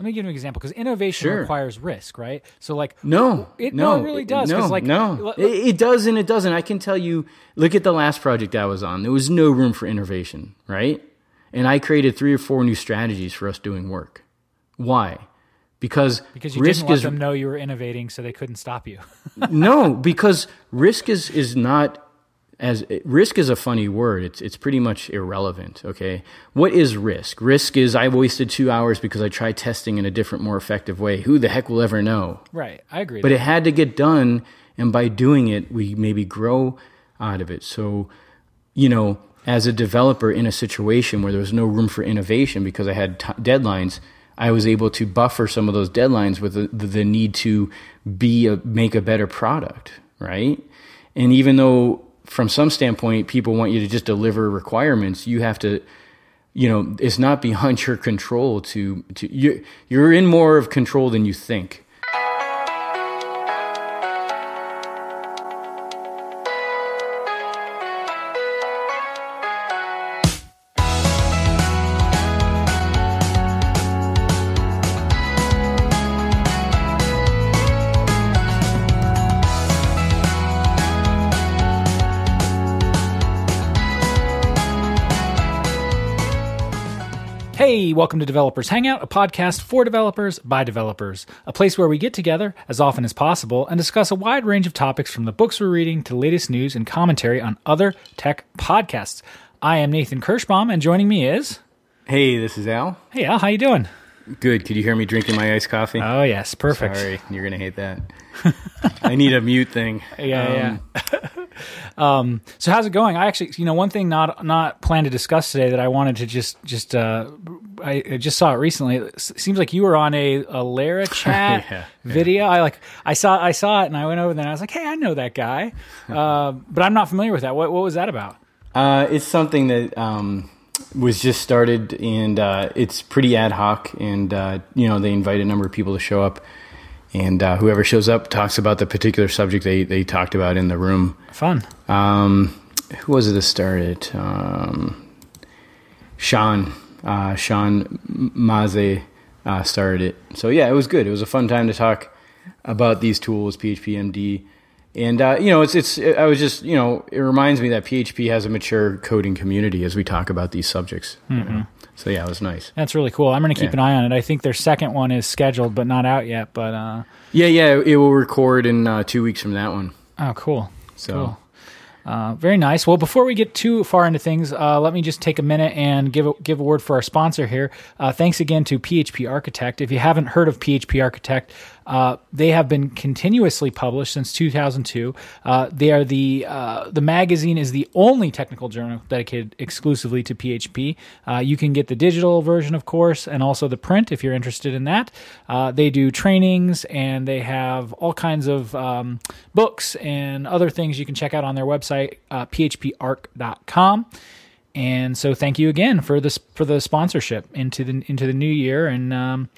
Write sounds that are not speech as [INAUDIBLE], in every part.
let me give you an example because innovation Sure. requires risk, right? So like No, It- no, no, it really does, No, like, no, l- it, it does and it doesn't. I can tell you. Look at the last project I was on. There was no room for innovation, right? And I created three or four new strategies for us doing work. Why? Because because you risk didn't let is them know you were innovating, so they couldn't stop you. [LAUGHS] no, because risk is is not as risk is a funny word. It's it's pretty much irrelevant. Okay, what is risk? Risk is I wasted two hours because I tried testing in a different, more effective way. Who the heck will ever know? right, I agree. But it had to get done, and by doing it, we maybe grow out of it. So, you know, as a developer in a situation where there was no room for innovation because I had t- deadlines, I was able to buffer some of those deadlines with the, the, the need to be a, make a better product, right? And even though from some standpoint people want you to just deliver requirements, you have to you know it's not beyond [LAUGHS] your control to to you you're in more of control than you think. Hey, welcome to Developers Hangout, a podcast for developers by developers, a place where we get together as often as possible and discuss a wide range of topics from the books we're reading to the latest news and commentary on other tech podcasts. I am Nathan Kirschbaum, and joining me is Hey, this is Al. Hey Al, how you doing? Good. Could you hear me drinking my iced coffee? Oh yes, perfect. Sorry, you're gonna hate that. [LAUGHS] I need a mute thing. Yeah, yeah. [LAUGHS] um, so how's it going? I actually, you know, one thing not not planned to discuss today that I wanted to just just uh, I, I just saw it recently. It seems like you were on a, a Lara [LAUGHS] chat Yeah, yeah. video. I like I saw I saw it and I went over there and I was like, hey, I know that guy, uh, but I'm not familiar with that. What what was that about? Uh, it's something that um, was just started, and uh, it's pretty ad hoc. And uh, you know, they invite a number of people to show up, and uh, whoever shows up talks about the particular subject they they talked about in the room. Fun. Um, who was it that started? Um, Sean, uh, Sean Maze uh, started it. So yeah, it was good. It was a fun time to talk about these tools, PHP MD, and uh, you know, it's it's. I was just you know, it reminds me that PHP has a mature coding community as we talk about these subjects. you know. So yeah, it was nice. That's really cool. I'm going to keep Yeah. an eye on it. I think their second one is scheduled but not out yet. But uh, Yeah, yeah, it will record in uh, two weeks from that one. oh, cool. So. Cool. Uh, very nice. Well, before we get too far into things, uh, let me just take a minute and give a, give a word for our sponsor here. Uh, thanks again to PHP Architect. If you haven't heard of PHP Architect, uh, they have been continuously published since 2002. Uh, they are the uh, the magazine is the only technical journal dedicated exclusively to PHP. Uh, you can get the digital version, of course, and also the print if you're interested in that. Uh, they do trainings and they have all kinds of um, books and other things you can check out on their website, phparch.com. And so, thank you again for this for the sponsorship into the into the new year. And um,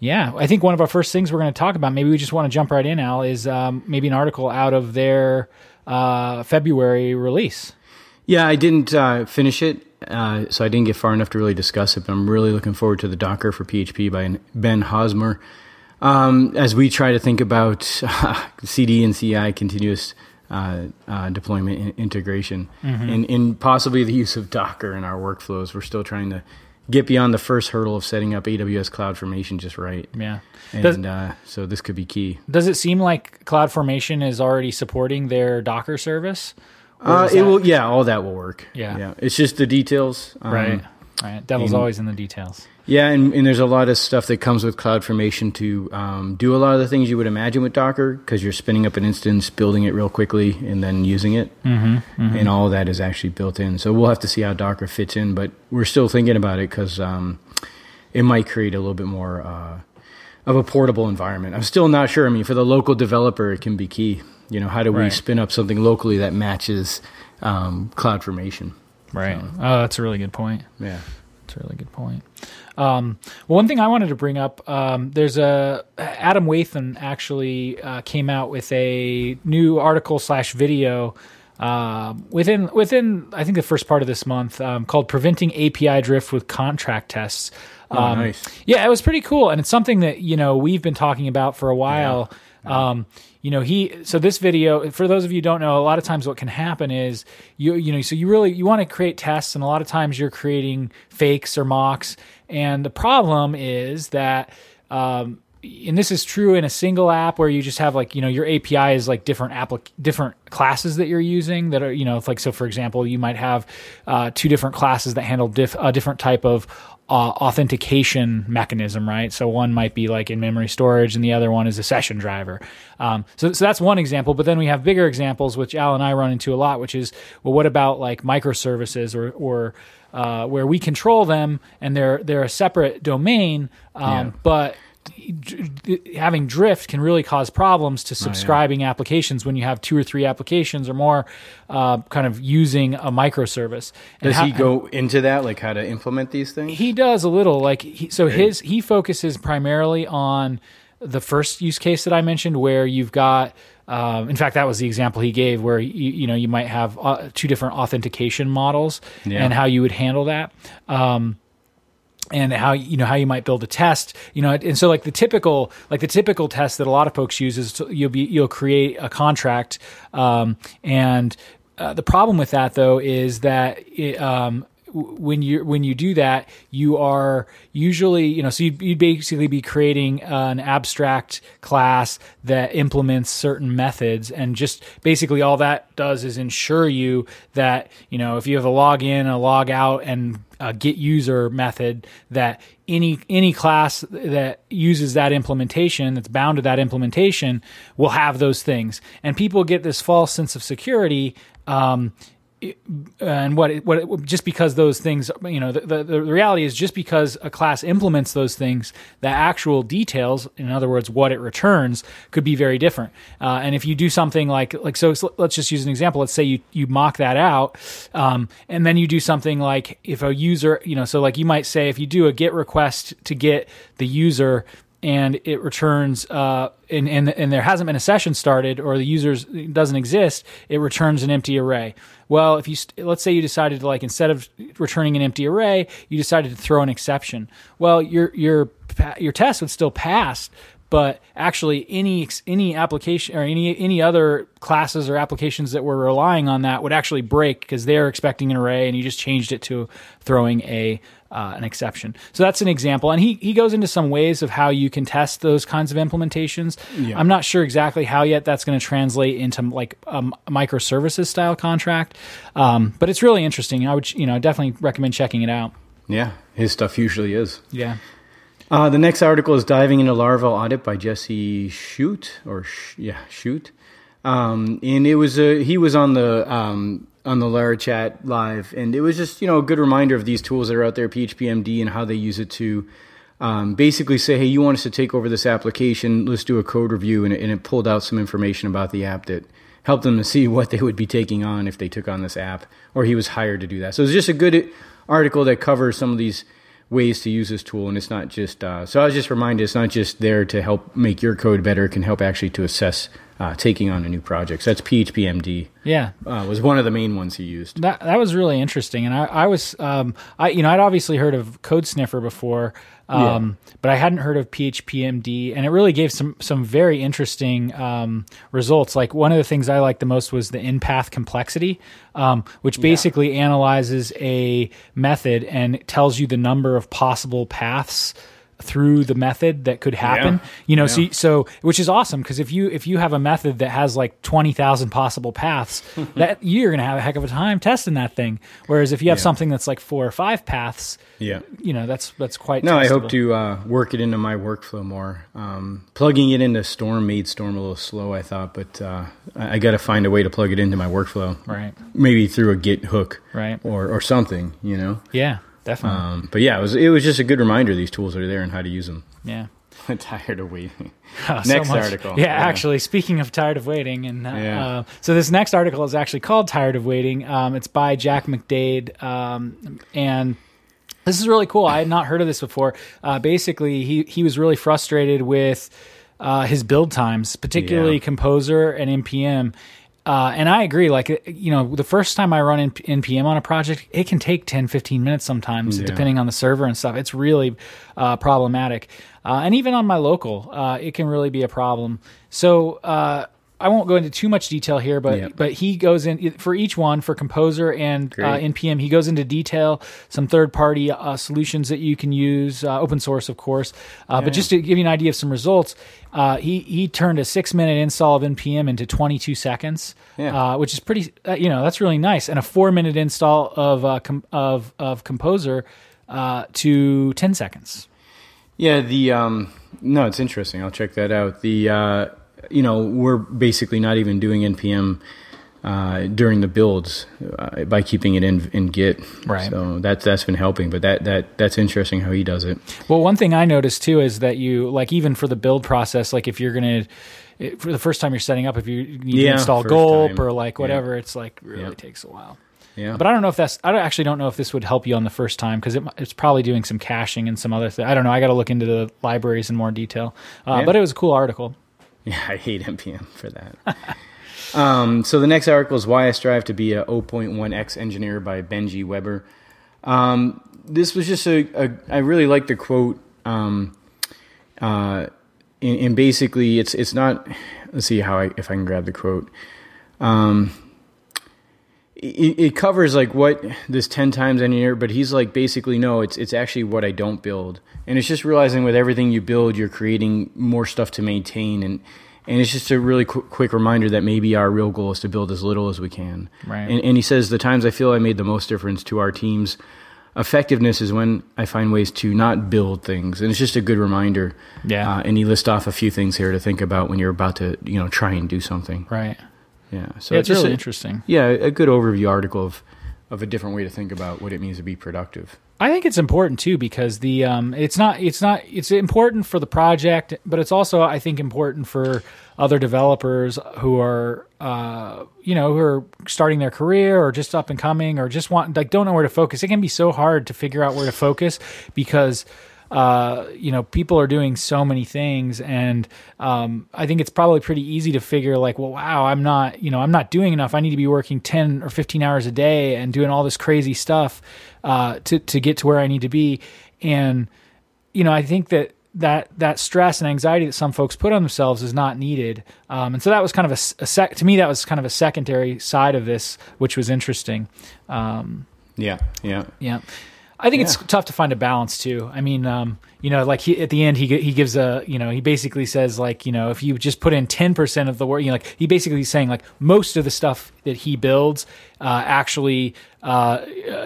yeah, I think one of our first things we're going to talk about, maybe we just want to jump right in, Al, is um, maybe an article out of their uh, February release. Yeah, I didn't uh, finish it, uh, so I didn't get far enough to really discuss it. But I'm really looking forward to the Docker for PHP by Ben Hosmer. Um, as we try to think about [LAUGHS] CD and CI continuous uh, uh, deployment in- integration, and, and possibly the use of Docker in our workflows, we're still trying to get beyond the first hurdle of setting up AWS CloudFormation just right. Yeah. Does, And uh, so this could be key. does it seem like CloudFormation is already supporting their Docker service? Uh, it that- will, yeah, all that will work. Yeah. yeah. It's just the details, um, Right. Right. Devil's and- always in the details. Yeah, and, and there's a lot of stuff that comes with CloudFormation to um, do a lot of the things you would imagine with Docker because you're spinning up an instance, building it real quickly, and then using it. Mm-hmm, And all of that is actually built in. So we'll have to see how Docker fits in, but we're still thinking about it because um, it might create a little bit more uh, of a portable environment. I'm still not sure. I mean, for the local developer, it can be key. You know, how do we Right. spin up something locally that matches um, CloudFormation? Right. Oh, that's a really good point. Yeah. That's a really good point. Um, well, one thing I wanted to bring up, um, there's a Adam Wathan actually uh, came out with a new article slash video uh, within within I think the first part of this month um, called "Preventing API Drift with Contract Tests." Oh, nice. Yeah, it was pretty cool, and it's something that you know we've been talking about for a while. Um, you know, he so this video for those of you don't know, a lot of times what can happen is you you know so you really you want to create tests, and a lot of times you're creating fakes or mocks, and the problem is that. Um, and this is true in a single app where you just have like you know your API is like different applic- different classes that you're using that are you know like so for example you might have uh, two different classes that handle diff- a different type of uh, authentication mechanism, right? So one might be like in memory storage, and the other one is a session driver. Um, so, so that's one example. But then we have bigger examples, which Al and I run into a lot, which is well, what about like microservices or or uh, where we control them and they're they're a separate domain, um, Yeah. but having drift can really cause problems to subscribing applications when you have two or three applications or more uh, kind of using a microservice. And Does how- he go into that, like how to implement these things? he does a little like he, so his he focuses primarily on the first use case that I mentioned where you've got um, in fact that was the example he gave where you, you know you might have uh, two different authentication models Yeah. and how you would handle that um, and how you know how you might build a test you know and so like the typical like the typical test that a lot of folks use is to, you'll be you'll create a contract um, and uh, the problem with that though is that it, um, when you when you do that you are usually you know so you'd, you'd basically be creating an abstract class that implements certain methods. And just basically all that does is ensure you that you know if you have a log in a log out and a get user method that any any class that uses that implementation that's bound to that implementation will have those things. And people get this false sense of security um, and what it, what it, just because those things you know the, the, the reality is just because a class implements those things the actual details in other words what it returns could be very different. Uh, and if you do something like like so let's just use an example. Let's say you you mock that out um, and then you do something like if a user you know so like you might say if you do a get request to get the user and it returns uh, and, and and there hasn't been a session started or the user doesn't exist, it returns an empty array. Well, if you st- let's say you decided to like instead of returning an empty array, you decided to throw an exception. Well, your your your test would still pass, but actually any any application or any any other classes or applications that were relying on that would actually break because they're expecting an array and you just changed it to throwing a uh, an exception. So that's an example, and he he goes into some ways of how you can test those kinds of implementations. I'm not sure exactly how yet that's going to translate into like a microservices style contract, um, but it's really interesting. I would you know definitely recommend checking it out. Yeah, his stuff usually is. Yeah. Uh, the next article is Diving into Laravel Audit by Jesse Schutt, or sh- yeah, Schutt. Um, and it was a, he was on the um, on the Lara chat live, and it was just you know a good reminder of these tools that are out there, PHPMD, and how they use it to um, basically say, hey, you want us to take over this application? Let's do a code review, and it, and it pulled out some information about the app that helped them to see [LAUGHS] what they would be taking on if they took on this app, or he was hired to do that. So it's just a good article that covers some of these ways to use this tool, and it's not just. Uh, so I was just reminded, it's not just there to help make your code better; it can help actually to assess uh, taking on a new project. So that's PHPMD. Yeah. Uh, was one of the main ones he used. That that was really interesting, and I, I was um, I you know I'd obviously heard of Code Sniffer before, um, but I hadn't heard of PHPMD, and it really gave some some very interesting um, results. Like one of the things I liked the most was the NPath complexity, um, which basically analyzes a method and tells you the number of possible paths through the method that could happen Yeah. you know so Yeah. so which is awesome because if you if you have a method that has like 20,000 possible paths [LAUGHS] that you're going to have a heck of a time testing that thing whereas if you have Yeah. something that's like four or five paths Yeah. you know that's that's quite No, I hope to uh, work it into my workflow more. Um, plugging it into Storm made Storm a little slow, I thought, but uh, I, I got to find a way to plug it into my workflow. right Maybe through a Git hook, Right. or or something, you know. yeah definitely Um, but yeah, it was it was just a good reminder these tools are there and how to use them. yeah I'm [LAUGHS] tired of waiting. [LAUGHS] Oh, Next much. article. Yeah, Yeah. actually, speaking of tired of waiting, and uh, Yeah. uh, so this next article is actually called "Tired of Waiting." Um, it's by Jack McDade, um, and this is really cool. I had not heard of this before. Uh, basically, he he was really frustrated with uh, his build times, particularly Yeah. Composer and npm. Uh, and I agree. Like, you know, the first time I run NPM on a project, it can take 10, 15 minutes sometimes, Yeah. depending on the server and stuff. It's really uh, problematic. Uh, and even on my local, uh, it can really be a problem. So, uh, I won't go into too much detail here, but Yeah. but he goes in for each one for Composer and uh, NPM. He goes into detail some third party uh, solutions that you can use, uh, open source, of course. Uh, But just to give you an idea of some results, uh, he he turned a six minute install of NPM into 22 seconds, Yeah. uh, which is pretty. Uh, you know, that's really nice. And a four minute install of uh, com- of of Composer uh, to 10 seconds. Yeah, the um, no, it's interesting. I'll check that out. The uh, you know we're basically not even doing npm uh, during the builds uh, by keeping it in in Git. Right. So that's that's been helping. But that that that's interesting how he does it. Well, one thing I noticed too is that you like even for the build process, like if you're gonna it- for the first time you're setting up, if you need Yeah, to install Gulp time. or like Yeah. whatever, it's like really Yeah. takes a while. Yeah. But I don't know if that's I don't, actually don't know if this would help you on the first time because it, it's probably doing some caching and some other thing. I don't know. I got to look into the libraries in more detail. Uh, Yeah. But it was a cool article. [LAUGHS] Yeah, I hate npm for that. [LAUGHS] um, so the next article is why I strive to be a 0.1x engineer by Benji Weber. Um, this was just a, a I really like the quote. Um, uh, and, basically, it's it's not. Let's see how I if I can grab the quote. Um, it, covers like what this 10 times engineer but he's like basically no it's it's actually what i don't build and it's just realizing with everything you build you're creating more stuff to maintain and and it's just a really qu- quick reminder that maybe our real goal is to build as little as we can Right. and, and he says the times i feel i made the most difference to our team's effectiveness is when i find ways to not build things and it's just a good reminder Yeah. uh, and he lists off a few things here to think about when you're about to you know try and do something Right. Yeah so Yeah, it's really a- interesting. yeah, a good overview article of of a different way to think about what it means to be productive. I think it's important too because the um, it's not it's not it's important for the project, but it's also I think important for other developers who are uh, you know who are starting their career or just up and coming or just want like don't know where to focus. It can be so hard to figure out where to focus because uh, you know people are doing so many things and um, i think it's probably pretty easy to figure like well wow i'm not you know i'm not doing enough. I need to be working 10 or 15 hours a day and doing all this crazy stuff uh, to, to get to where i need to be. And you know i think that that that stress and anxiety that some folks put on themselves is not needed. Um, and so that was kind of a, a sec to me that was kind of a secondary side of this which was interesting. Um, Yeah, yeah, yeah. I think it's tough to find a balance too. I mean, um, you know, like he, at the end, he he gives a, you know, he basically says like, you know, if you just put in ten percent of the work, you know, like he basically is saying like most of the stuff that he builds uh, actually uh,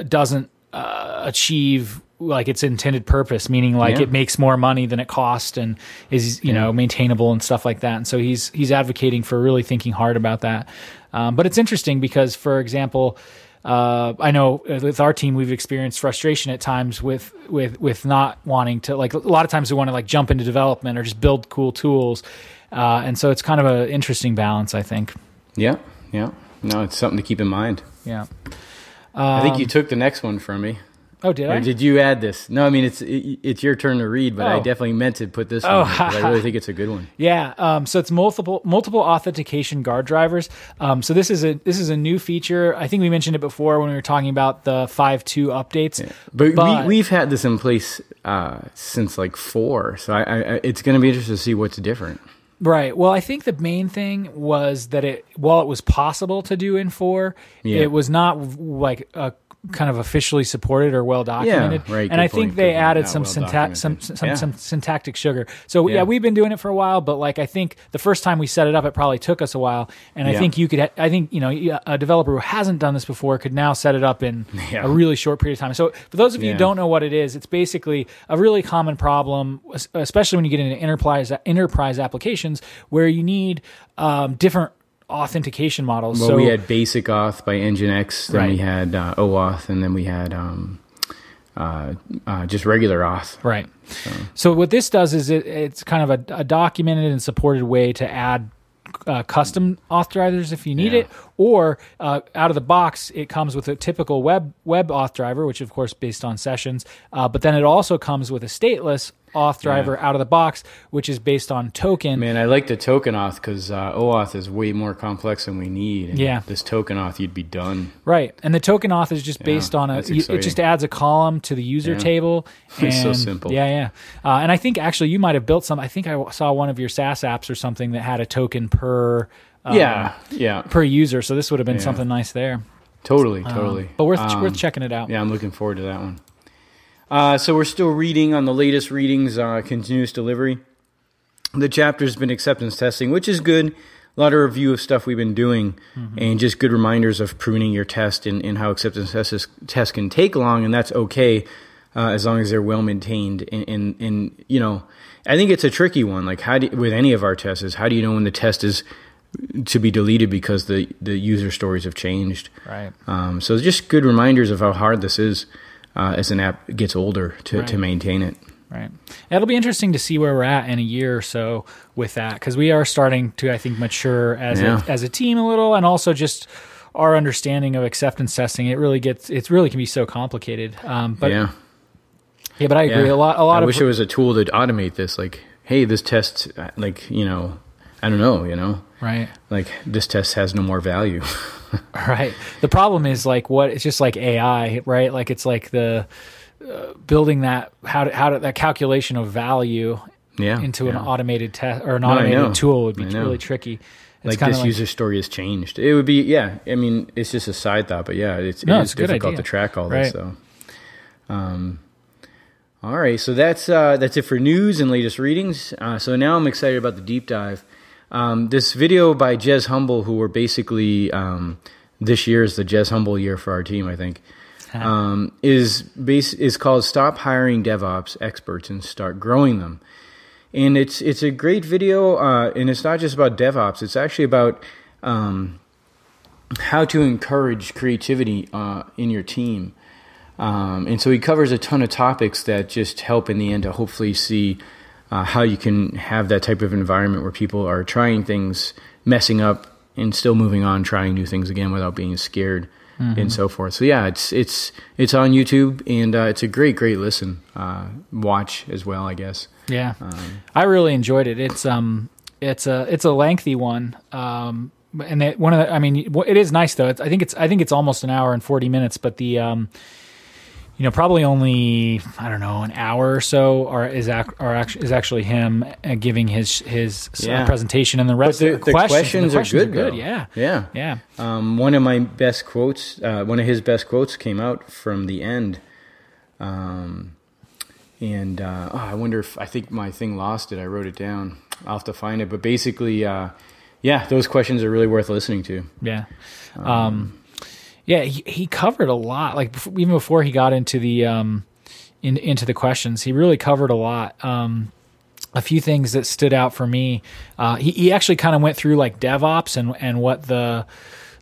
doesn't uh, achieve like its intended purpose, meaning like Yeah. it makes more money than it costs and is you know maintainable and stuff like that. And so he's he's advocating for really thinking hard about that. Um, but it's interesting because, for example, uh, I know with our team we've experienced frustration at times with with with not wanting to like a lot of times we want to like jump into development or just build cool tools, uh, and so it's kind of an interesting balance. I think. yeah, yeah. No, it's something to keep in mind. Yeah. I think you took the next one from me. Oh, did Or I? did you add this? No, I mean it's it, it's your turn to read, but I Oh. definitely meant to put this Oh, one I really think it's a good one. [LAUGHS] Yeah, um, so it's multiple multiple authentication guard drivers. Um, so this is a this is a new feature. I think we mentioned it before when we were talking about the five two updates. But, But- we we've had this in place uh, since like four, so I, I, I it's going to be interesting to see what's different. Right. Well, I think the main thing was that it, while it was possible to do in four, Yeah. it was not like a kind of officially supported or well documented. right, And I think they added some well syntax, some some, Yeah. some syntactic sugar. So yeah. Yeah. we've been doing it for a while, but like I think the first time we set it up, it probably took us a while. And I think you could, ha- I think you know, a developer who hasn't done this before could now set it up in [LAUGHS] Yeah. a really short period of time. So for those of you who don't know what it is, it's basically a really common problem, especially when you get into enterprise enterprise applications where you need um, different authentication models. Well, so we had Basic Auth by Nginx, then we had uh, OAuth, and then we had um, uh, uh, just regular Auth. right. So what this does is it, it's kind of a, a documented and supported way to add. Uh, custom auth drivers if you need Yeah. it, or uh, out of the box, it comes with a typical web web auth driver, which of course based on sessions. Uh, but then it also comes with a stateless auth driver out of the box, which is based on token. Man, I like the token auth because uh, OAuth is way more complex than we need. And Yeah. This token auth, you'd be done. Right, and the token auth is just based on a. you- It just adds a column to the user Yeah. table. And, [LAUGHS] It's so simple. Yeah, yeah. Uh, and I think actually you might have built some. I think I saw one of your SaaS apps or something that had a token per. Um, yeah, yeah, Per user, so this would have been Yeah. something nice there. totally, Um, totally. but worth Um, worth checking it out. Yeah, I'm looking forward to that one. Uh, so we're still reading on the latest readings, uh, continuous delivery. The chapter's been acceptance testing, which is good. A lot of review of stuff we've been doing, Mm-hmm. and just good reminders of pruning your test and, and how acceptance tests tests can take long, and that's okay uh, as long as they're well maintained. And, and and you know, I think it's a tricky one. Like how do, with any of our tests is how do you know when the test is to be deleted because the the user stories have changed. Right. Um, so just good reminders of how hard this is uh, as an app gets older to, Right. to maintain it. Right. It'll be interesting to see where we're at in a year or so with that because we are starting to, I think, mature as Yeah. a, as a team a little, and also just our understanding of acceptance testing. It really gets it really can be so complicated. Um, but yeah. yeah, but I agree. yeah. A lot a lot I of wish it was a tool to automate this. Like, hey, this test, uh, like you know, I don't know, you know, right. like this test has no more value. [LAUGHS] Right. The problem is like what it's just like AI, right? Like it's like the uh, building that how to, how to, that calculation of value yeah, into an automated test or an automated tool would be really tricky. It's like this user story has changed. It would be yeah. I mean, it's just a side thought, but yeah, it's, No, it it's is a good difficult to track all Right. this. So, um, all right, so that's uh, that's it for news and latest readings. Uh, so now I'm excited about the deep dive. Um, this video by Jez Humble, who were basically um, this year is the Jez Humble year for our team, I think, [LAUGHS] um, is base is called "Stop Hiring DevOps Experts and Start Growing Them." and it's it's a great video uh, and it's not just about devops it's actually about um, how to encourage creativity uh, in your team um, and so he covers a ton of topics that just help in the end to hopefully see uh, how you can have that type of environment where people are trying things messing up and still moving on trying new things again without being scared and so forth so yeah it's it's it's on youtube and uh, it's a great great listen uh, watch as well i guess Yeah, Um, I really enjoyed it. It's um, it's a it's a lengthy one. Um, and it, one of the, I mean, it is nice though. It's, I think it's I think it's almost an hour and forty minutes, but the um, you know, probably only I don't know an hour or so, or is ac- are actually is actually him uh, giving his his uh, Yeah. presentation, and the rest the, the, questions, questions, the are good. though. Yeah, yeah, yeah, Um, one of my best quotes, uh, one of his best quotes, came out from the end. Um, and uh, oh, I wonder if I think my thing lost it. I wrote it down. I'll have to find it. But basically, uh, yeah, those questions are really worth listening to. Yeah. Um, yeah, he, he covered a lot. Like even before he got into the um, in, into the questions, he really covered a lot. Um, a few things that stood out for me. Uh, he, he actually kind of went through like DevOps and and what the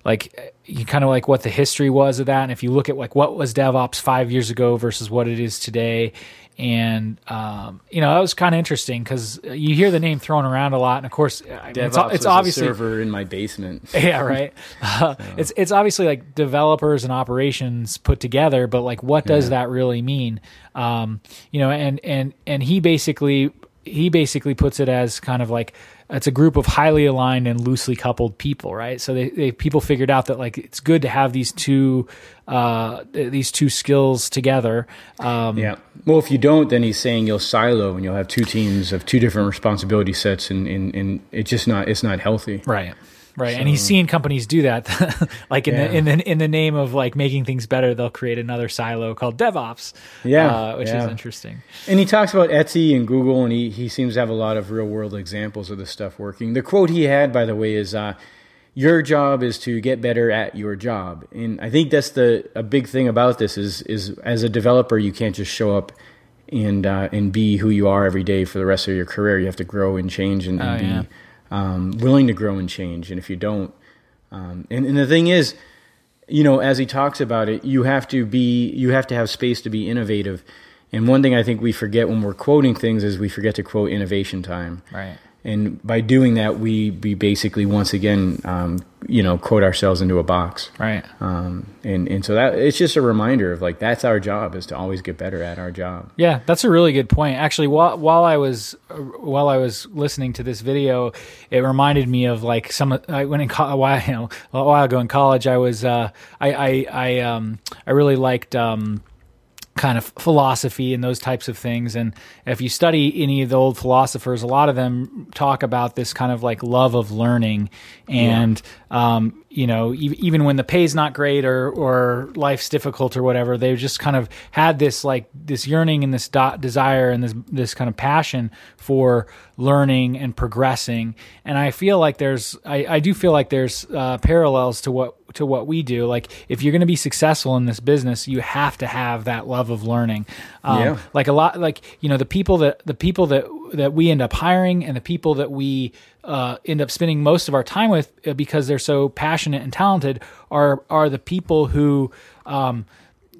like you kind of like what the history was of that. And if you look at like what was DevOps five years ago versus what it is today, and um, you know that was kind of interesting because you hear the name thrown around a lot, and of course I mean, it's, it's obviously server in my basement. [LAUGHS] yeah, right. Uh, [LAUGHS] [LAUGHS] It's it's obviously like developers and operations put together, but like what does that really mean? Um, you know, and and and he basically he basically puts it as kind of like it's a group of highly aligned and loosely coupled people, right? So they, they people figured out that like it's good to have these two uh, these two skills together. Um, Yeah. Well, if you don't, then he's saying you'll silo and you'll have two teams of two different responsibility sets, and, and, and it's just not it's not healthy. Right. Right. and he's seeing companies do that. [LAUGHS] like in Yeah. the in the in the name of like making things better, they'll create another silo called DevOps. Yeah, Uh, which is interesting. And he talks about Etsy and Google, and he, he seems to have a lot of real world examples of this stuff working. The quote he had, by the way, is uh, "Your job is to get better at your job." And I think that's the a big thing about this is is as a developer, you can't just show up and uh, and be who you are every day for the rest of your career. You have to grow and change and, and Oh, be yeah. Um, willing to grow and change. And if you don't, um, and, and the thing is, you know, as he talks about it, you have to be, you have to have space to be innovative. And one thing I think we forget when we're quoting things is we forget to quote innovation time. Right. And by doing that, we we basically once again, um, you know, quote ourselves into a box, Right. um, and and so that it's just a reminder of like that's our job is to always get better at our job. Yeah, that's a really good point. Actually, while while I was while I was listening to this video, it reminded me of like some. I went in co- a while you [LAUGHS] know a while ago in college. I was uh, I I I um I really liked um kind of philosophy and those types of things. And if you study any of the old philosophers, a lot of them talk about this kind of like love of learning. And, um, you know, e- even when the pay's not great or, or life's difficult or whatever, they just kind of had this like this yearning and this do- desire and this, this kind of passion for learning and progressing. And I feel like there's, I, I do feel like there's uh, parallels to what to what we do. Like if you're going to be successful in this business, you have to have that love of learning. Um, Yeah. Like a lot, like you know, the people that the people that that we end up hiring and the people that we uh, end up spending most of our time with uh, because they're so passionate and talented are are the people who. Um,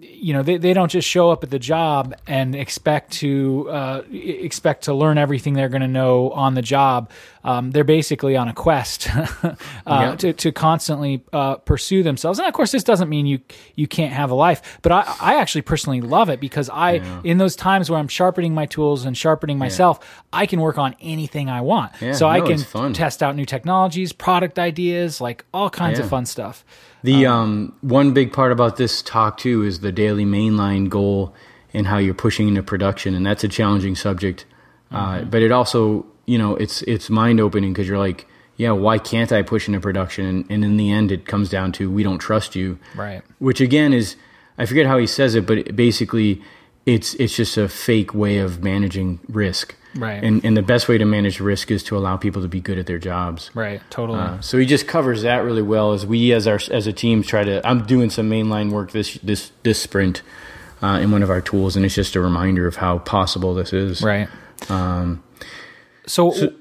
you know they, they don't just show up at the job and expect to uh, expect to learn everything they're going to know on the job. Um, they're basically on a quest [LAUGHS] uh, Yeah. to, to constantly uh, pursue themselves. And of course this doesn't mean you you can't have a life but I, I actually personally love it because I in those times where I'm sharpening my tools and sharpening myself I can work on anything I want. Yeah, so I can test out new technologies product ideas like all kinds of fun stuff The um, one big part about this talk too is the daily mainline goal and how you're pushing into production, and that's a challenging subject. Uh, but it also, you know, it's it's mind opening because you're like, yeah, why can't I push into production? And, and in the end, it comes down to we don't trust you, Right. Which again is, I forget how he says it, but it basically, it's it's just a fake way of managing risk, Right. And and the best way to manage risk is to allow people to be good at their jobs, right totally uh, so he just covers that really well as we as our as a team try to. I'm doing some mainline work this this this sprint uh, in one of our tools, and it's just a reminder of how possible this is. right Um, so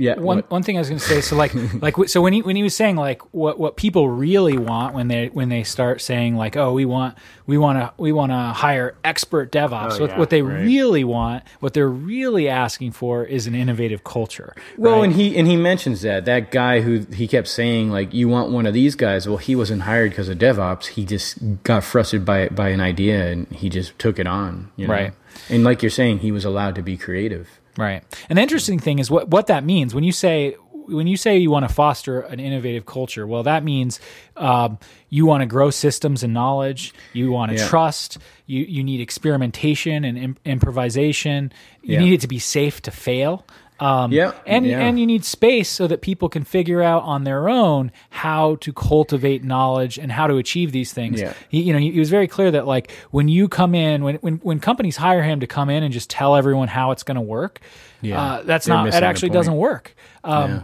yeah. one what- one thing I was going to say, so like [LAUGHS] like so when he when he was saying like what what people really want when they when they start saying like oh we want we want to we want to hire expert DevOps, Oh, what, yeah, what they right. really want, what they're really asking for is an innovative culture. well, right? and he and he mentions that that guy who he kept saying like you want one of these guys. Well, he wasn't hired because of DevOps. He just got frustrated by by an idea and he just took it on. You know? Right. And like you're saying, he was allowed to be creative. Right. And the interesting thing is what what that means when you say when you say you want to foster an innovative culture. Well, that means um, you want to grow systems and knowledge. You want to Yeah. trust. You you need experimentation and im- improvisation. You Yeah. need it to be safe to fail. Um, Yeah, and yeah. and you need space so that people can figure out on their own how to cultivate knowledge and how to achieve these things. Yeah. He, you know, he, he was very clear that like when you come in, when when when companies hire him to come in and just tell everyone how it's going to work, Yeah. uh, that's They're not that actually doesn't work. Um, Yeah.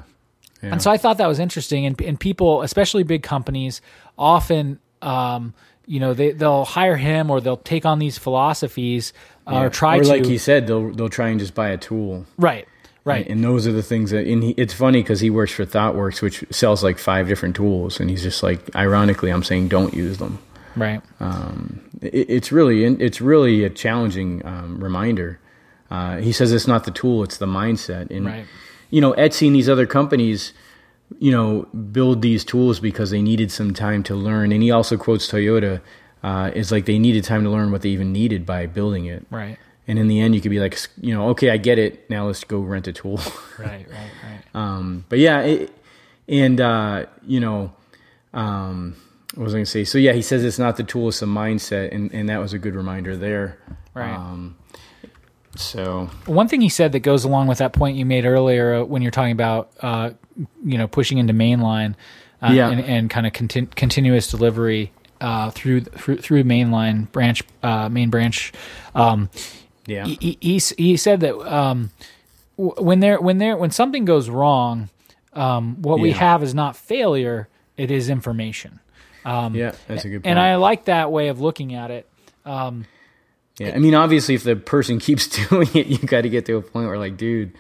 Yeah. And so I thought that was interesting, and and people, especially big companies, often. Um, you know, they they'll hire him or they'll take on these philosophies uh, or try or to. like he said, they'll they'll try and just buy a tool. right, right, And those are the things that, and he, it's funny because he works for ThoughtWorks, which sells like five different tools, and he's just like, ironically, I'm saying don't use them. right. Um, it, it's really, it's really a challenging um, reminder. Uh, he says it's not the tool; it's the mindset. And Right. you know, Etsy and these other companies, you know, build these tools because they needed some time to learn. And he also quotes Toyota. Uh, is like they needed time to learn what they even needed by building it. Right. And in the end, you could be like, you know, okay, I get it. Now let's go rent a tool. [LAUGHS] Right. Right. Right. [LAUGHS] Um, but yeah, it, and uh, you know, um, what was I going to say? So yeah, he says it's not the tool, it's the mindset, and, and that was a good reminder there. Right. Um, so One thing he said that goes along with that point you made earlier uh, when you're talking about, uh, you know, pushing into mainline, uh, Yeah. and, and kind of contin- continuous delivery uh, through through through mainline branch, uh, main branch. Um, yeah, he, he, he said that um, when there when there when something goes wrong, um, what we have is not failure; it is information. yeah, that's a good point. And I like that way of looking at it. yeah, I mean, obviously, if the person [LAUGHS] keeps [LAUGHS] doing it, you got to get to a point where like, dude,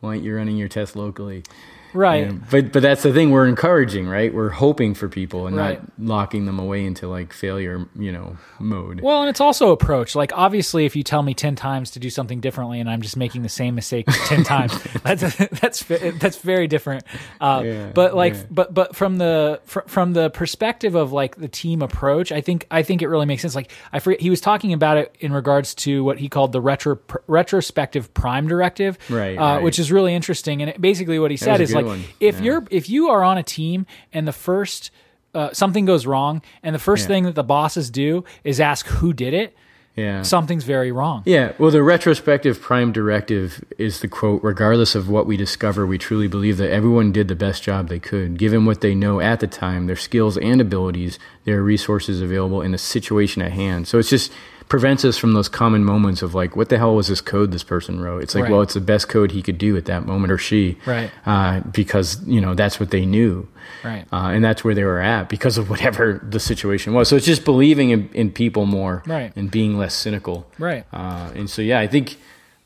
why aren't you running your test locally? Right. You know, but but that's the thing we're encouraging, right? We're hoping for people and Right. not locking them away into like failure, you know, mode. Well, and it's also approach. Like obviously, if you tell me ten times to do something differently, and I'm just making the same mistake [LAUGHS] ten times, [LAUGHS] that's that's that's very different. Uh, Yeah, but like, yeah. but but from the fr- from the perspective of like the team approach, I think I think it really makes sense. Like I forget he was talking about it in regards to what he called the retro pr- retrospective prime directive, Right, uh, right. which is really interesting. And it, basically, what he said is good like one. if Yeah. you're if you are on a team and the first uh, something goes wrong, and the first Yeah. thing that the bosses do is ask who did it, yeah. something's very wrong. Yeah, well, the retrospective prime directive is the quote regardless of what we discover, we truly believe that everyone did the best job they could, given what they know at the time, their skills and abilities, their resources available, and the situation at hand. So it's just prevents us from those common moments of like, what the hell was this code this person wrote? It's like, Right. well, it's the best code he could do at that moment or she. Right. Uh, because, you know, that's what they knew. Right. Uh, and that's where they were at because of whatever the situation was. So it's just believing in, in people more Right. and being less cynical. Right. Uh, and so, yeah, I think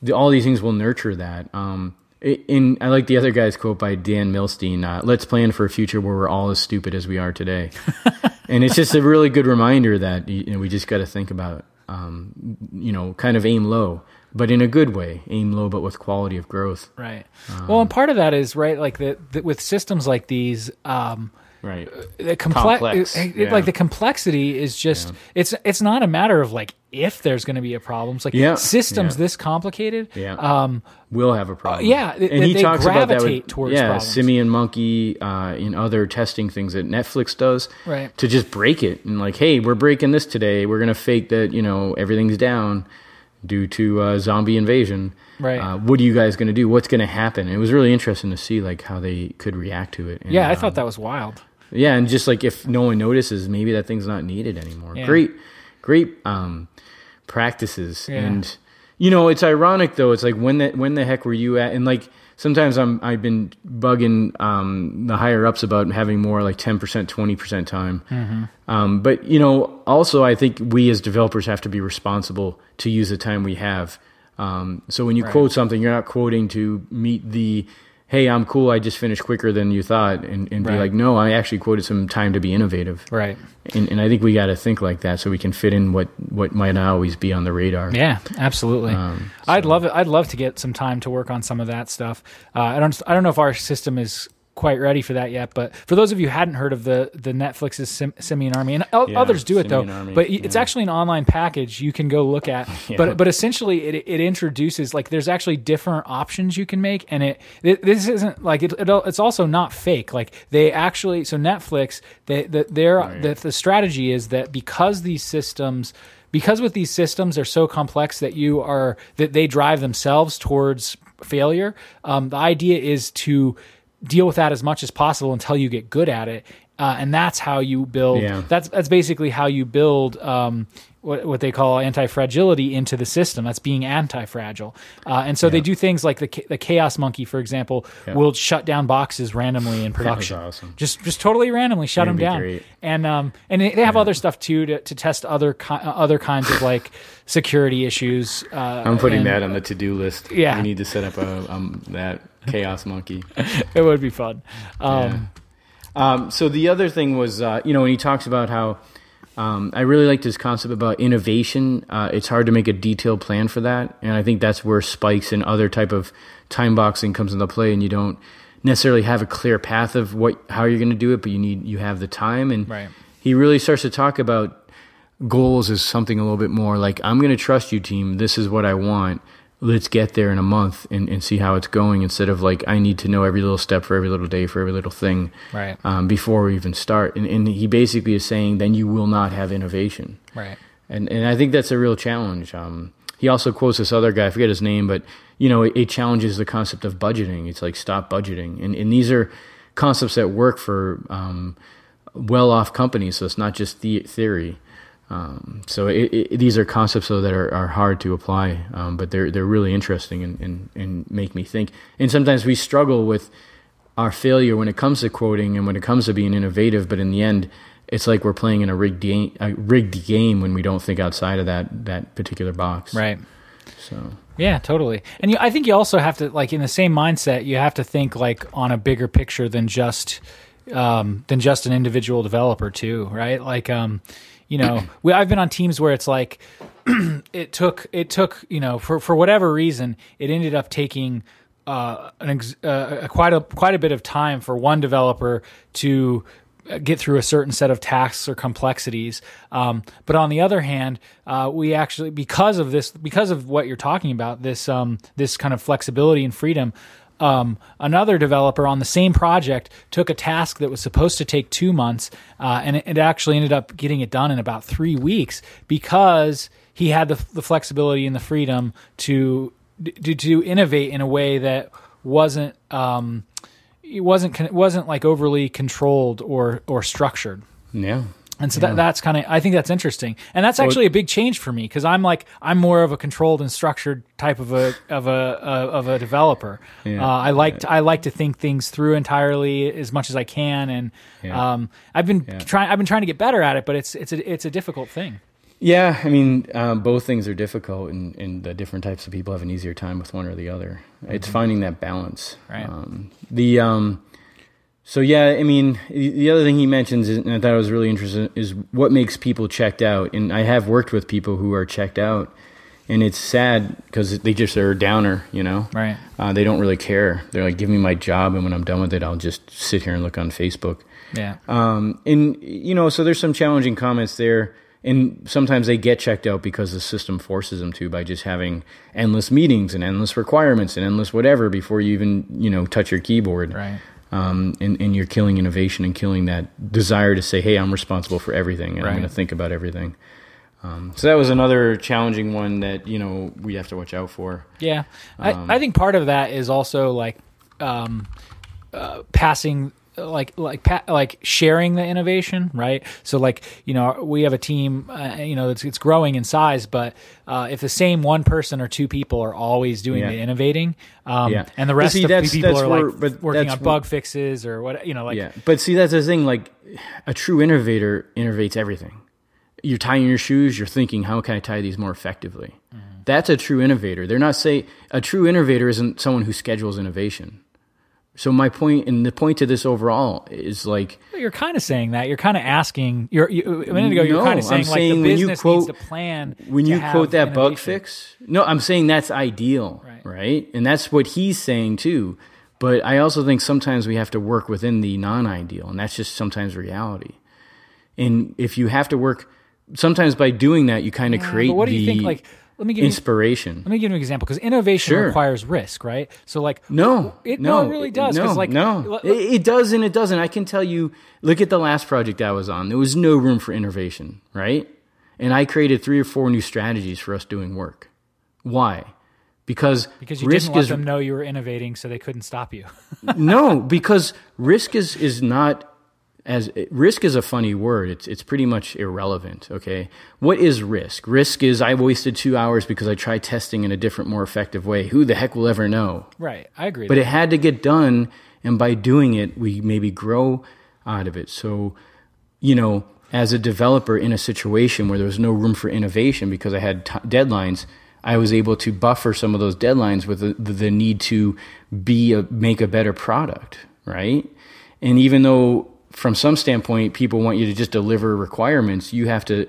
the, all these things will nurture that. Um, i- in I like the other guy's quote by Dan Milstein. Uh, Let's plan for a future where we're all as stupid as we are today. [LAUGHS] and it's just a really good reminder that you know, we just got to think about, um, you know, kind of aim low, but in a good way. Aim low, but with quality of growth. Right. Um, well, and part of that is right, like the, the with systems like these, um, Right. the comple- Complex, it- it- yeah. like the complexity is just it's it's not a matter of like if there's going to be a problem. It's like Yeah, systems yeah. this complicated. Yeah. Um, will have a problem. yeah, and that he they talks about that with towards yeah, problems. Simian Monkey uh, in other testing things that Netflix does, Right. To just break it and like, hey, we're breaking this today. We're gonna fake that you know everything's down due to uh, zombie invasion. Right. Uh, what are you guys gonna do? What's gonna happen? It was really interesting to see like how they could react to it. And, yeah, I um, thought that was wild. Yeah, and just like if no one notices, maybe that thing's not needed anymore. Yeah. Great, great um, practices, Yeah. and you know it's ironic though. It's like when the when the heck were you at? And like sometimes I'm I've been bugging um, the higher ups about having more like ten percent, twenty percent time. Mm-hmm. Um, but you know, also I think we as developers have to be responsible to use the time we have. Um, so when you Right. quote something, you're not quoting to meet the hey, I'm cool, I just finished quicker than you thought, and, and be like, no, I actually quoted some time to be innovative. Right. And, and I think we got to think like that so we can fit in what, what might not always be on the radar. Yeah, absolutely. Um, I'd love it. I'd love to get some time to work on some of that stuff. Uh, I don't. I don't know if our system is quite ready for that yet. But for those of you who hadn't heard of the the Netflix's Sim, Simian Army, and o- Yeah, others do it though, Army, but y- it's actually an online package you can go look at. [LAUGHS] Yeah. But but essentially, it it introduces like there's actually different options you can make, and it, it this isn't like it, it. It's also not fake. Like they actually so Netflix they the, their Right. the, the strategy is that because these systems because with these systems they're so complex that you are that they drive themselves towards failure um, the idea is to deal with that as much as possible until you get good at it uh, and that's how you build Yeah. that's that's basically how you build um, what, what they call anti-fragility into the system that's being anti-fragile uh, and so they do things like the, the chaos monkey for example Yeah. will shut down boxes randomly in production awesome. just just totally randomly shut That'd them down great. and um and they have other stuff too to, to test other ki- uh, other kinds of like [LAUGHS] security issues. Uh, I'm putting and that on the to do list. Yeah. We need to set up a, um, that chaos monkey. [LAUGHS] It would be fun. Um, Um, so the other thing was, uh, you know, when he talks about how um, I really liked his concept about innovation. Uh, it's hard to make a detailed plan for that, and I think that's where spikes and other type of time boxing comes into play, and you don't necessarily have a clear path of what how you're going to do it, but you need you have the time, and Right. he really starts to talk about goals as something a little bit more like I'm going to trust you, team. This is what I want. Let's get there in a month and, and see how it's going instead of like I need to know every little step for every little day for every little thing Right. um, before we even start. And, and he basically is saying then you will not have innovation. right. And and I think that's a real challenge. Um, he also quotes this other guy, I forget his name, but you know, it, it challenges the concept of budgeting. It's like stop budgeting, and and these are concepts that work for um, well-off companies. So it's not just the theory. Um, so it, it, these are concepts though that are, are hard to apply, um, but they're they're really interesting and, and and make me think. And sometimes we struggle with our failure when it comes to quoting and when it comes to being innovative. But in the end, it's like we're playing in a rigged game, a rigged game when we don't think outside of that that particular box. Right. So Yeah, totally. And you, I think you also have to like in the same mindset, you have to think like on a bigger picture than just um, than just an individual developer too, right? Like, um, you know, [CLEARS THROAT] we, I've been on teams where it's like [CLEARS THROAT] it took it took you know for for whatever reason it ended up taking uh, an ex- uh, a- quite a quite a bit of time for one developer to get through a certain set of tasks or complexities. Um, but on the other hand, uh, we actually because of this because of what you're talking about this um, this kind of flexibility and freedom. Um, another developer on the same project took a task that was supposed to take two months, uh, and it, it actually ended up getting it done in about three weeks because he had the, the flexibility and the freedom to to, to innovate in a way that wasn't um, it wasn't wasn't like overly controlled or or structured. yeah, And so that, that's kind of I think that's interesting, and that's actually a big change for me because I'm like I'm more of a controlled and structured type of a of a of a developer. Yeah. Uh, I like to, I like to think things through entirely as much as I can, and Yeah. um, I've been Yeah. trying I've been trying to get better at it, but it's it's a it's a difficult thing. yeah. I mean, um, both things are difficult, and, and the different types of people have an easier time with one or the other. It's finding that balance. Right. Um, the um, so yeah, I mean, the the other thing he mentions, and I thought it was really interesting, is what makes people checked out. And I have worked with people who are checked out, and it's sad because they just are a downer, you know. Right. Uh, they don't really care. They're like, give me my job, and when I'm done with it, I'll just sit here and look on Facebook. Yeah. Um, and you know, so there's some challenging comments there, and sometimes they get checked out because the system forces them to by just having endless meetings and endless requirements and endless whatever before you even you know touch your keyboard. Right. Um, and, and you're killing innovation and killing that desire to say, "Hey, I'm responsible for everything, and I'm going to think about everything." Um, so that was another challenging one that you know we have to watch out for. Yeah, Um, I, I think part of that is also like um, uh, passing, like like pa- like sharing the innovation, right? So like you know we have a team, uh, you know it's it's growing in size, but uh, if the same one person or two people are always doing Yeah. the innovating, um, Yeah. and the rest see, of the that's- people that's are where- like but working on where- bug fixes or what you know, like yeah, but see, that's the thing. Like a true innovator innovates everything. You're tying your shoes. You're thinking, how can I tie these more effectively? That's a true innovator. They're not say a true innovator isn't someone who schedules innovation. So my point, and the point to this overall is like You're kind of saying that. You're kind of asking. You're you, a minute ago. You're No, kind of I'm saying like saying the business quote- needs to plan. when to you quote that bug fix. No, I'm saying that's ideal, Right. right. And that's what he's saying too. But I also think sometimes we have to work within the non-ideal, and that's just sometimes reality. And if you have to work, sometimes by doing that, you kind of create. But what do you the think? Like, let me give you inspiration. Let me give you an example because innovation Sure. requires risk, right? So, like, No, it, no, no, it really does. No, like, no, l- it, it does and it doesn't. I can tell you. Look at the last project I was on. There was no room for innovation, right? And I created three or four new strategies for us doing work. Why? Because because you risk didn't let is them know you were innovating, so they couldn't stop you. [LAUGHS] no, because risk is is not as risk is a funny word. It's it's pretty much irrelevant. Okay, what is risk? Risk is I wasted two hours because I tried testing in a different, more effective way. Who the heck will ever know? right. I agree. But it had to get done, and by doing it, we maybe grow out of it. So, you know, as a developer in a situation where there was no room for innovation because I had t- deadlines, I was able to buffer some of those deadlines with the, the, the need to be a, make a better product, right? And even though from some standpoint people want you to just deliver requirements, you have to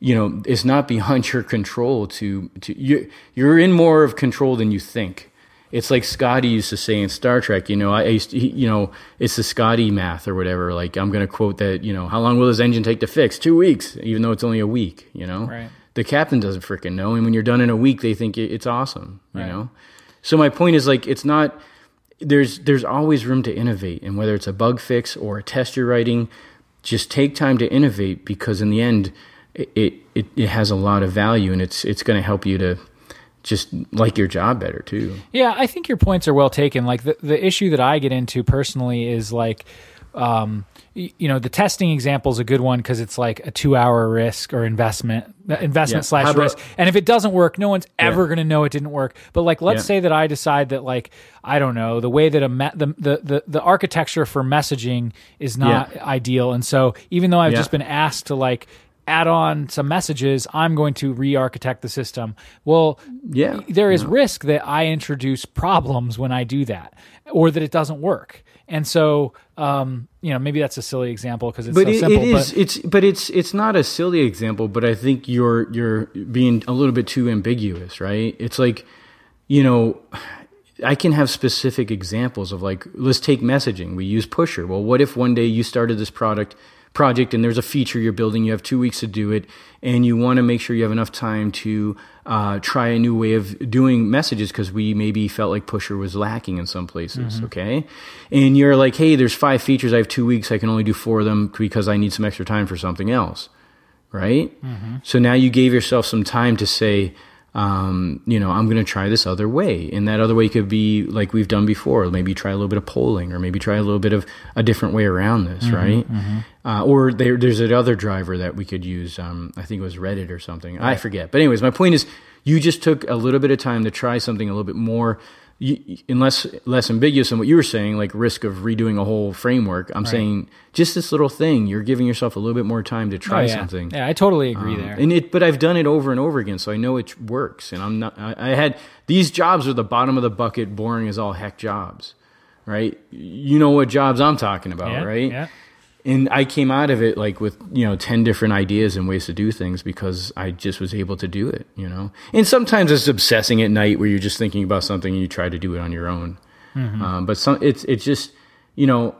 you know it's not beyond [LAUGHS] your control to to you you're in more of control than you think it's like Scotty used to say in Star Trek, you know, I used to, you know, it's the Scotty math or whatever. Like I'm going to quote that, you know, how long will this engine take to fix? Two weeks, even though it's only a week, you know, Right. the captain doesn't freaking know. And when you're done in a week, they think it's awesome, you Right. know? So my point is like, it's not, there's, there's always room to innovate. And whether it's a bug fix or a test you're writing, just take time to innovate because in the end, it, it, it, has a lot of value and it's, it's going to help you to just like your job better too. Yeah, I think your points are well taken. Like the the issue that I get into personally is like, um, you know, the testing example is a good one because it's like a two hour risk or investment uh, investment Yeah. slash about- risk. And if it doesn't work, no one's ever going to know it didn't work. But like, let's Yeah. say that I decide that like I don't know the way that a me- the, the the the architecture for messaging is not ideal, and so even though I've Yeah. just been asked to like add on some messages, I'm going to re-architect the system. Well, Yeah. there is risk that I introduce problems when I do that, or that it doesn't work. And so, um, you know, maybe that's a silly example because it's but so it, simple. it is but it's but it's it's not a silly example but i think you're you're being a little bit too ambiguous right it's like you know i can have specific examples of like let's take messaging we use pusher well what if one day you started this product project and there's a feature you're building you have two weeks to do it and you want to make sure you have enough time to uh, try a new way of doing messages because we maybe felt like pusher was lacking in some places okay? And you're like hey there's five features i have two weeks i can only do four of them because i need some extra time for something else right? So now you gave yourself some time to say um, you know, I'm going to try this other way. And that other way could be like we've done before. Maybe try a little bit of polling or maybe try a little bit of a different way around this, right? Uh, or there, there's another driver that we could use. Um, I think it was Redis or something. I forget. But, anyways, my point is you just took a little bit of time to try something a little bit more. You, and less ambiguous than what you were saying, like risk of redoing a whole framework. I'm saying just this little thing. You're giving yourself a little bit more time to try Oh, yeah. something. Yeah, I totally agree Um, there. And it, but I've done it over and over again, so I know it works. And I'm not. I, I had these jobs are the bottom of the bucket, boring as all heck jobs, right? You know what jobs I'm talking about, yeah, right? Yeah. And I came out of it like with you know ten different ideas and ways to do things because I just was able to do it, you know. And sometimes it's obsessing at night where you're just thinking about something and you try to do it on your own. Um, but some it's it's just you know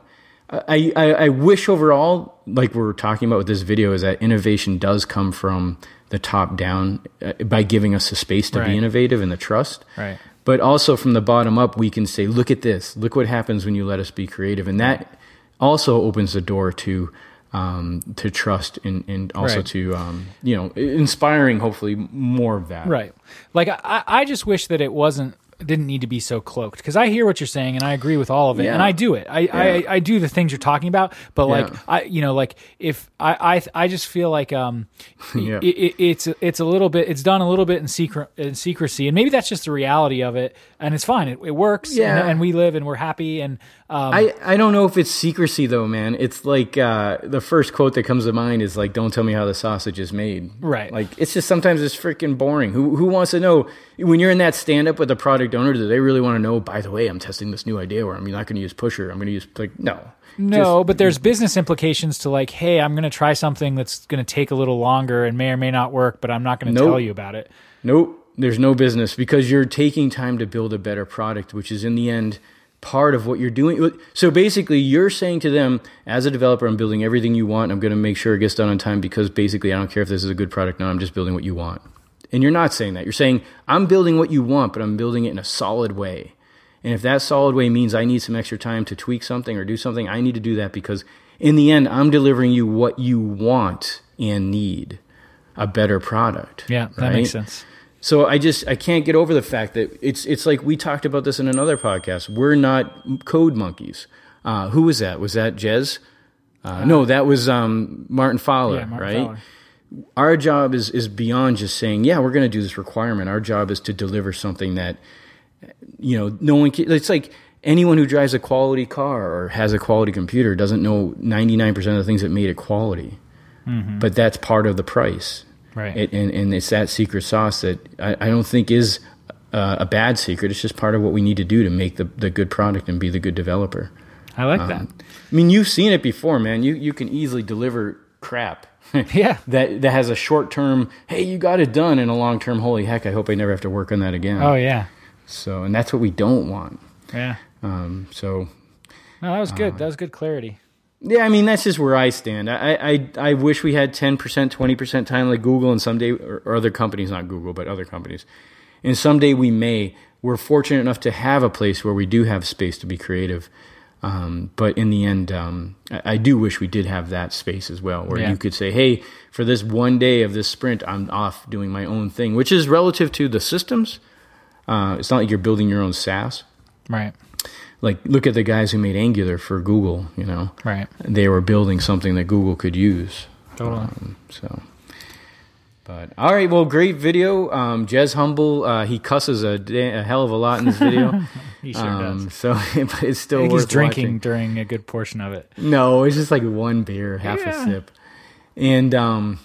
I, I, I wish overall, like we're talking about with this video, is that innovation does come from the top down uh, by giving us the space to Right. be innovative and the trust. Right. But also from the bottom up, we can say, look at this. Look what happens when you let us be creative. And that also opens the door to um, to trust and, and also Right. to, um, you know, inspiring, hopefully, more of that. Right. Like I, I just wish that it wasn't didn't need to be so cloaked because I hear what you're saying and I agree with all of it Yeah. and I do it. I, I I do the things you're talking about, but like Yeah. I you know like if I I I just feel like um [LAUGHS] Yeah. it, it, it's it's a little bit it's done a little bit in secret in secrecy and maybe that's just the reality of it and it's fine it, it works Yeah. and, and we live and we're happy and um I, I don't know if it's secrecy though, man. It's like uh, the first quote that comes to mind is like, "Don't tell me how the sausage is made." Right. Like it's just sometimes it's freaking boring. Who who wants to know when you're in that stand up with the product owner? Do they really want to know? By the way, I'm testing this new idea where I'm not going to use pusher. I'm going to use like no. No, but there's business implications to like, hey, I'm going to try something that's going to take a little longer and may or may not work, but I'm not going to Nope. tell you about it. Nope, there's no business because you're taking time to build a better product, which is in the end part of what you're doing. So basically, you're saying to them, as a developer, I'm building everything you want. I'm going to make sure it gets done on time because basically, I don't care if this is a good product. No, I'm just building what you want. And you're not saying that. You're saying, I'm building what you want, but I'm building it in a solid way. And if that solid way means I need some extra time to tweak something or do something, I need to do that because in the end, I'm delivering you what you want and need a better product. Yeah, that right? makes sense. So I just I can't get over the fact that it's it's like we talked about this in another podcast. We're not code monkeys. Uh, who was that? Was that Jez? Uh, no, that was um, Martin Fowler, Yeah, Martin right? Fowler. Our job is is beyond just saying, yeah, we're going to do this requirement. Our job is to deliver something that you know no one. Can, it's like anyone who drives a quality car or has a quality computer doesn't know ninety nine percent of the things that made it quality, but that's part of the price Right. it, and, and it's that secret sauce that I, I don't think is uh, a bad secret. It's just part of what we need to do to make the, the good product and be the good developer. I like that. I mean, you've seen it before, man. You you can easily deliver crap. [LAUGHS] Yeah. that that has a short term, hey, you got it done, and a long term, holy heck, I hope I never have to work on that again. Oh yeah. So, and that's what we don't want. Yeah. Um, so, No, that was Uh, good. that was good clarity. Yeah, I mean that's just where I stand. I I, I wish we had ten percent, twenty percent time like Google, and someday or, or other companies, not Google, but other companies, and someday we may. We're fortunate enough to have a place where we do have space to be creative. Um, but in the end, um, I, I do wish we did have that space as well, where Yeah. you could say, "Hey, for this one day of this sprint, I'm off doing my own thing," which is relative to the systems. Uh, it's not like you're building your own SaaS. Right. Like, look at the guys who made Angular for Google. You know, Right. they were building something that Google could use. Totally. Um, so, but all right, well, great video. Um, Jez Humble, uh, he cusses a, da- a hell of a lot in this video. [LAUGHS] He sure um, does. So, [LAUGHS] but it's still worth he's drinking watching. during a good portion of it. No, it's just like one beer, half Yeah. a sip, and um,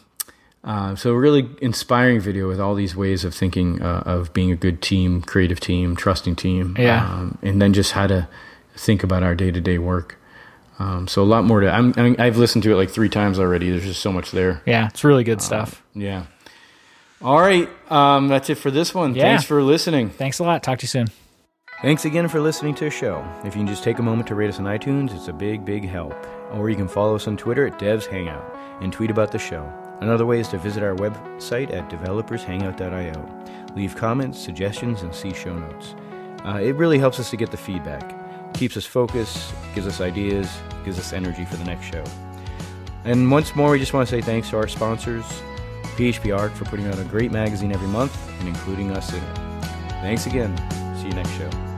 Uh, so really inspiring video with all these ways of thinking uh, of being a good team, creative team, trusting team, Yeah. um, and then just how to think about our day to day work. Um, so a lot more to. I'm, I mean, I've listened to it like three times already. There's just so much there. Yeah, it's really good stuff. Yeah. All right. Um, that's it for this one. Yeah. Thanks for listening. Thanks a lot. Talk to you soon. Thanks again for listening to the show. If you can just take a moment to rate us on iTunes, it's a big, big help. Or you can follow us on Twitter at Devs Hangout and tweet about the show. Another way is to visit our website at developershangout.io. Leave comments, suggestions, and see show notes. Uh, it really helps us to get the feedback, keeps us focused, gives us ideas, gives us energy for the next show. And once more, we just want to say thanks to our sponsors, PHP Arc, for putting out a great magazine every month and including us in it. Thanks again. See you next show.